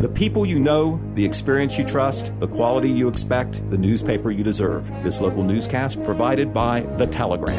The people you know, the experience you trust, the quality you expect, the newspaper you deserve. This local newscast provided by The Telegram.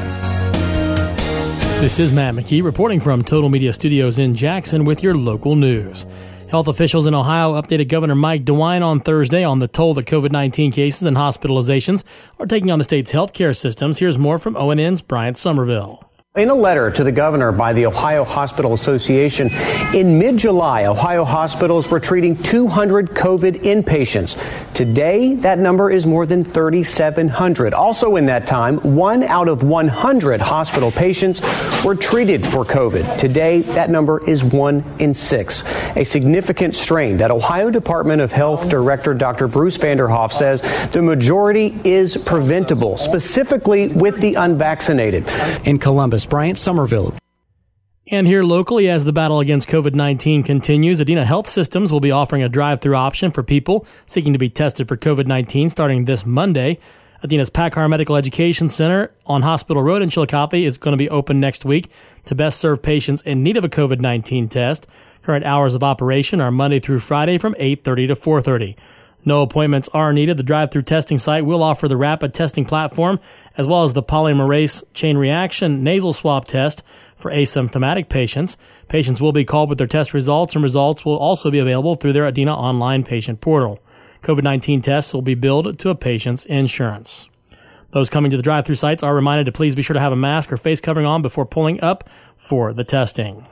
This is Matt McKee reporting from Total Media Studios in Jackson with your local news. Health officials in Ohio updated Governor Mike DeWine on Thursday on the toll that COVID 19 cases and hospitalizations are taking on the state's healthcare systems. Here's more from ONN's Bryant Somerville. In a letter to the governor by the Ohio Hospital Association, in mid July, Ohio hospitals were treating 200 COVID inpatients. Today, that number is more than 3,700. Also, in that time, one out of 100 hospital patients were treated for COVID. Today, that number is one in six. A significant strain that Ohio Department of Health Director Dr. Bruce Vanderhoff says the majority is preventable, specifically with the unvaccinated. In Columbus, Bryant Somerville. And here locally, as the battle against COVID 19 continues, Adena Health Systems will be offering a drive through option for people seeking to be tested for COVID 19 starting this Monday. Adena's Packard Medical Education Center on Hospital Road in Chillicothe is going to be open next week to best serve patients in need of a COVID 19 test. Current hours of operation are Monday through Friday from 8:30 to 4:30. No appointments are needed. The drive-through testing site will offer the rapid testing platform as well as the polymerase chain reaction nasal swab test for asymptomatic patients. Patients will be called with their test results and results will also be available through their Adena online patient portal. COVID-19 tests will be billed to a patient's insurance. Those coming to the drive-through sites are reminded to please be sure to have a mask or face covering on before pulling up for the testing.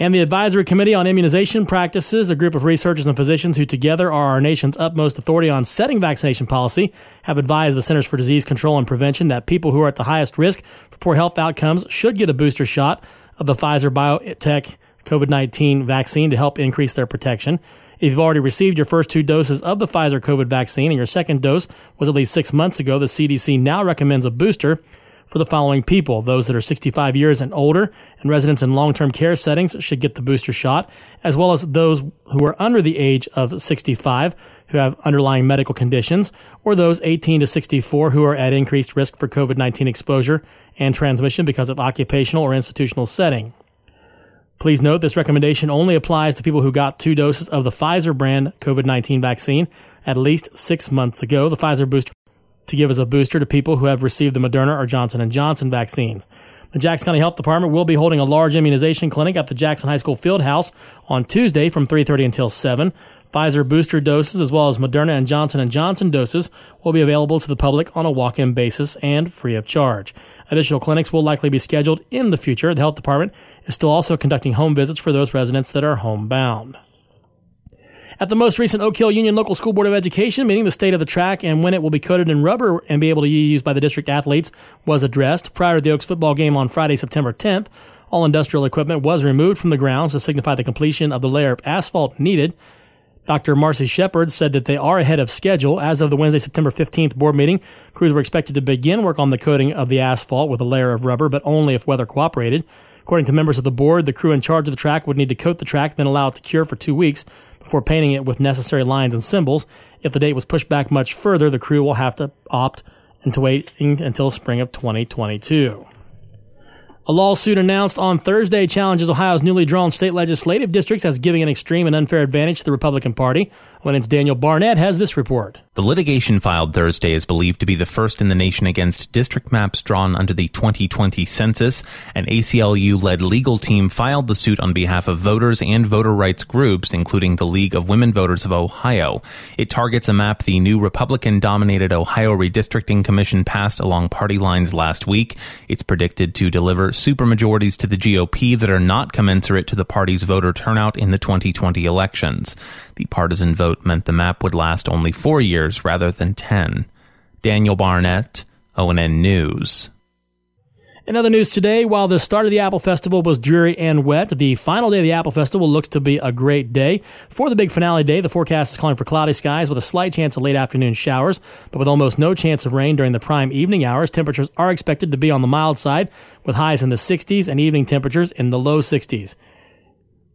And the Advisory Committee on Immunization Practices, a group of researchers and physicians who together are our nation's utmost authority on setting vaccination policy, have advised the Centers for Disease Control and Prevention that people who are at the highest risk for poor health outcomes should get a booster shot of the Pfizer BioNTech COVID-19 vaccine to help increase their protection. If you've already received your first two doses of the Pfizer COVID vaccine and your second dose was at least six months ago, the CDC now recommends a booster for the following people. Those that are 65 years and older and residents in long-term care settings should get the booster shot, as well as those who are under the age of 65 who have underlying medical conditions, or those 18 to 64 who are at increased risk for COVID-19 exposure and transmission because of occupational or institutional setting. Please note this recommendation only applies to people who got two doses of the Pfizer brand COVID-19 vaccine at least six months ago. The Pfizer booster to give as a booster to people who have received the Moderna or Johnson & Johnson vaccines. The Jackson County Health Department will be holding a large immunization clinic at the Jackson High School Field House on Tuesday from 3:30 until 7. Pfizer booster doses as well as Moderna and Johnson & Johnson doses will be available to the public on a walk-in basis and free of charge. Additional clinics will likely be scheduled in the future. The health department is still also conducting home visits for those residents that are homebound. At the most recent Oak Hill Union Local School Board of Education meeting, the state of the track and when it will be coated in rubber and be able to be used by the district athletes was addressed. Prior to the Oaks football game on Friday, September 10th, all industrial equipment was removed from the grounds to signify the completion of the layer of asphalt needed. Dr. Marcy Shepard said that they are ahead of schedule. As of the Wednesday, September 15th board meeting, crews were expected to begin work on the coating of the asphalt with a layer of rubber, but only if weather cooperated. According to members of the board, the crew in charge of the track would need to coat the track, then allow it to cure for two weeks before painting it with necessary lines and symbols. If the date was pushed back much further, the crew will have to opt into waiting until spring of 2022. A lawsuit announced on Thursday challenges Ohio's newly drawn state legislative districts as giving an extreme and unfair advantage to the Republican Party. When it's Daniel Barnett has this report. The litigation filed Thursday is believed to be the first in the nation against district maps drawn under the 2020 census. An ACLU-led legal team filed the suit on behalf of voters and voter rights groups, including the League of Women Voters of Ohio. It targets a map the new Republican-dominated Ohio Redistricting Commission passed along party lines last week. It's predicted to deliver supermajorities to the GOP that are not commensurate to the party's voter turnout in the 2020 elections. The partisan vote meant the map would last only four years rather than ten. Daniel Barnett, ONN News. In other news today, while the start of the Apple Festival was dreary and wet, the final day of the Apple Festival looks to be a great day. For the big finale day, the forecast is calling for cloudy skies with a slight chance of late afternoon showers, but with almost no chance of rain during the prime evening hours. Temperatures are expected to be on the mild side, with highs in the 60s and evening temperatures in the low 60s.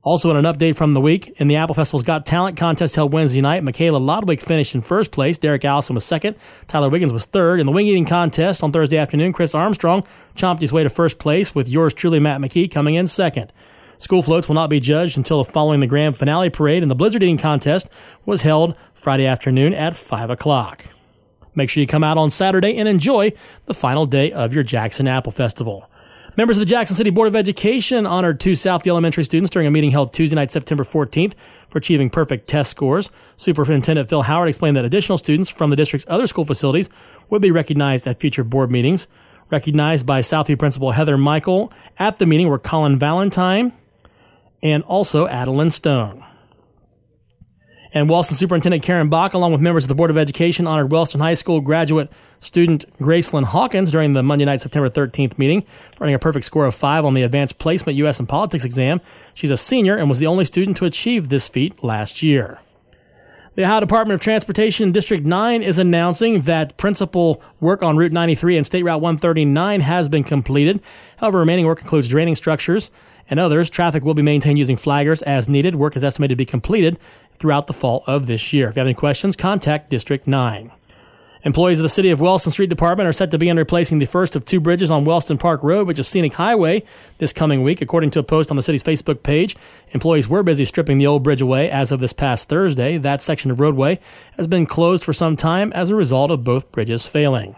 Also, in an update from the week, in the Apple Festival's Got Talent contest held Wednesday night, Michaela Lodwick finished in first place. Derek Allison was second. Tyler Wiggins was third. In the wing eating contest on Thursday afternoon, Chris Armstrong chomped his way to first place with yours truly, Matt McKee, coming in second. School floats will not be judged until following the grand finale parade, and the blizzard eating contest was held Friday afternoon at 5 o'clock. Make sure you come out on Saturday and enjoy the final day of your Jackson Apple Festival. Members of the Jackson City Board of Education honored two Southview Elementary students during a meeting held Tuesday night, September 14th for achieving perfect test scores. Superintendent Phil Howard explained that additional students from the district's other school facilities would be recognized at future board meetings. Recognized by Southview Principal Heather Michael at the meeting were Colin Valentine and also Adeline Stone. And Wellston Superintendent Karen Bach, along with members of the Board of Education, honored Wellston High School graduate student Gracelyn Hawkins during the Monday night, September 13th meeting, earning a perfect score of five on the Advanced Placement U.S. and Politics exam. She's a senior and was the only student to achieve this feat last year. The Ohio Department of Transportation District 9 is announcing that principal work on Route 93 and State Route 139 has been completed. However, remaining work includes draining structures and others. Traffic will be maintained using flaggers as needed. Work is estimated to be completed throughout the fall of this year. If you have any questions, contact District 9. Employees of the City of Wellston Street Department are set to begin replacing the first of two bridges on Wellston Park Road, which is Scenic Highway, this coming week. According to a post on the city's Facebook page, employees were busy stripping the old bridge away as of this past Thursday. That section of roadway has been closed for some time as a result of both bridges failing.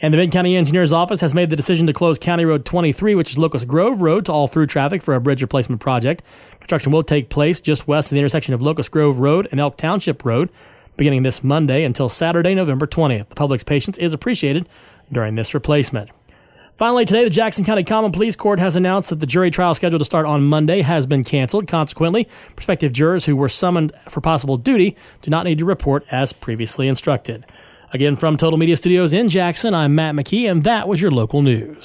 And the Mid County Engineer's Office has made the decision to close County Road 23, which is Locust Grove Road, to all through traffic for a bridge replacement project. Construction will take place just west of the intersection of Locust Grove Road and Elk Township Road, beginning this Monday until Saturday, November 20th. The public's patience is appreciated during this replacement. Finally, today, the Jackson County Common Pleas Court has announced that the jury trial scheduled to start on Monday has been canceled. Consequently, prospective jurors who were summoned for possible duty do not need to report as previously instructed. Again, from Total Media Studios in Jackson, I'm Matt McKee, and that was your local news.